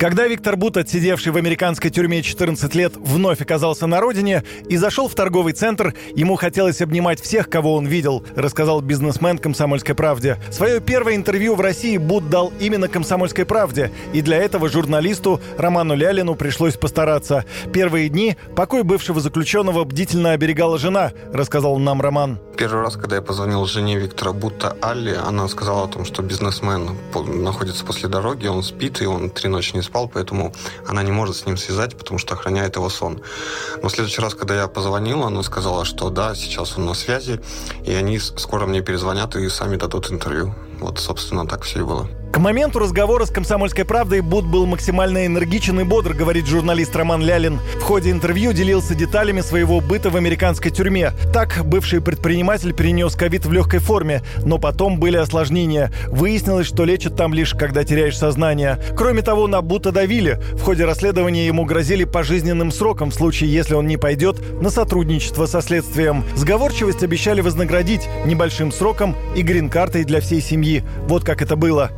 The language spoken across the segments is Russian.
Когда Виктор Бут, отсидевший в американской тюрьме 14 лет, вновь оказался на родине и зашел в торговый центр, ему хотелось обнимать всех, кого он видел, рассказал бизнесмен «Комсомольской правде». Свое первое интервью в России Бут дал именно «Комсомольской правде», и для этого журналисту Роману Лялину пришлось постараться. Первые дни покой бывшего заключенного бдительно оберегала жена, рассказал нам Роман. Первый раз, когда я позвонил жене Виктора Бута Алли, она сказала о том, что бизнесмен находится после дороги, он спит, и он три ночи не спал, поэтому она не может с ним связать, потому что охраняет его сон. Но в следующий раз, когда я позвонил, она сказала, что да, сейчас он на связи, и они скоро мне перезвонят и сами дадут интервью. Вот, собственно, так все и было. К моменту разговора с «Комсомольской правдой» Буд был максимально энергичен и бодр, говорит журналист Роман Лялин. В ходе интервью делился деталями своего быта в американской тюрьме. Так, бывший предприниматель перенес ковид в легкой форме, но потом были осложнения. Выяснилось, что лечат там лишь, когда теряешь сознание. Кроме того, на Бута давили. В ходе расследования ему грозили пожизненным сроком в случае, если он не пойдет на сотрудничество со следствием. Сговорчивость обещали вознаградить небольшим сроком и грин-картой для всей семьи. Вот как это было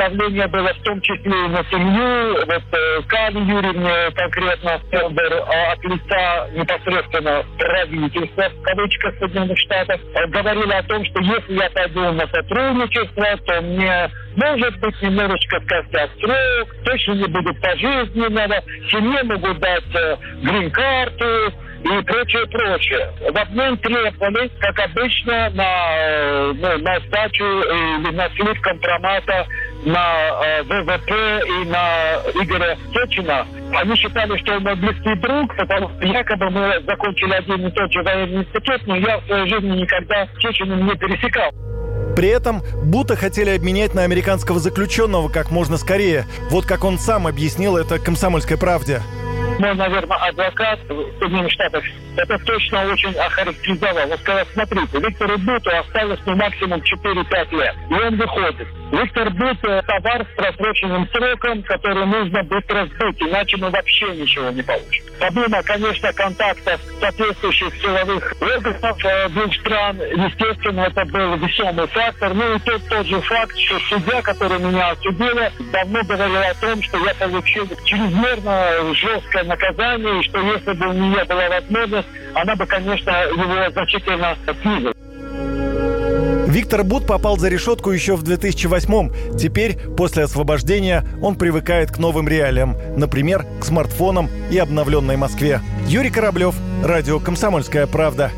давление было в том числе и на семью. Вот э, Кали Юрьевне конкретно Федор а от лица непосредственно правительства, в кавычках Соединенных Штатов, э, говорили о том, что если я пойду на сотрудничество, то мне может быть немножечко скостят срок, точно не будет пожизненного, семье могут дать э, грин-карту, и прочее, прочее. В обмен требовали, как обычно, на, ну, на сдачу или на слив компромата на э, ВВП и на Игоря Сечина. Они считали, что он мой близкий друг, потому что якобы мы закончили один и тот же военный институт, но я в своей жизни никогда с не пересекал. При этом Бута хотели обменять на американского заключенного как можно скорее. Вот как он сам объяснил это «Комсомольской правде» мой, наверное, адвокат в Соединенных Штатах это точно очень охарактеризовал. Он сказал, смотрите, Виктору Буту осталось ну, максимум 4-5 лет, и он выходит. Виктор Бут – товар с просроченным сроком, который нужно быстро сбыть, иначе мы вообще ничего не получим. Помимо, конечно, контактов соответствующих силовых органов э, двух стран, естественно, это был весомый фактор. Ну и тот, тот же факт, что судья, который меня осудила, давно говорил о том, что я получил чрезмерно жесткое наказание, и что если бы у нее была возможность, она бы, конечно, его значительно снизила. Виктор Бут попал за решетку еще в 2008-м. Теперь, после освобождения, он привыкает к новым реалиям. Например, к смартфонам и обновленной Москве. Юрий Кораблев, Радио «Комсомольская правда».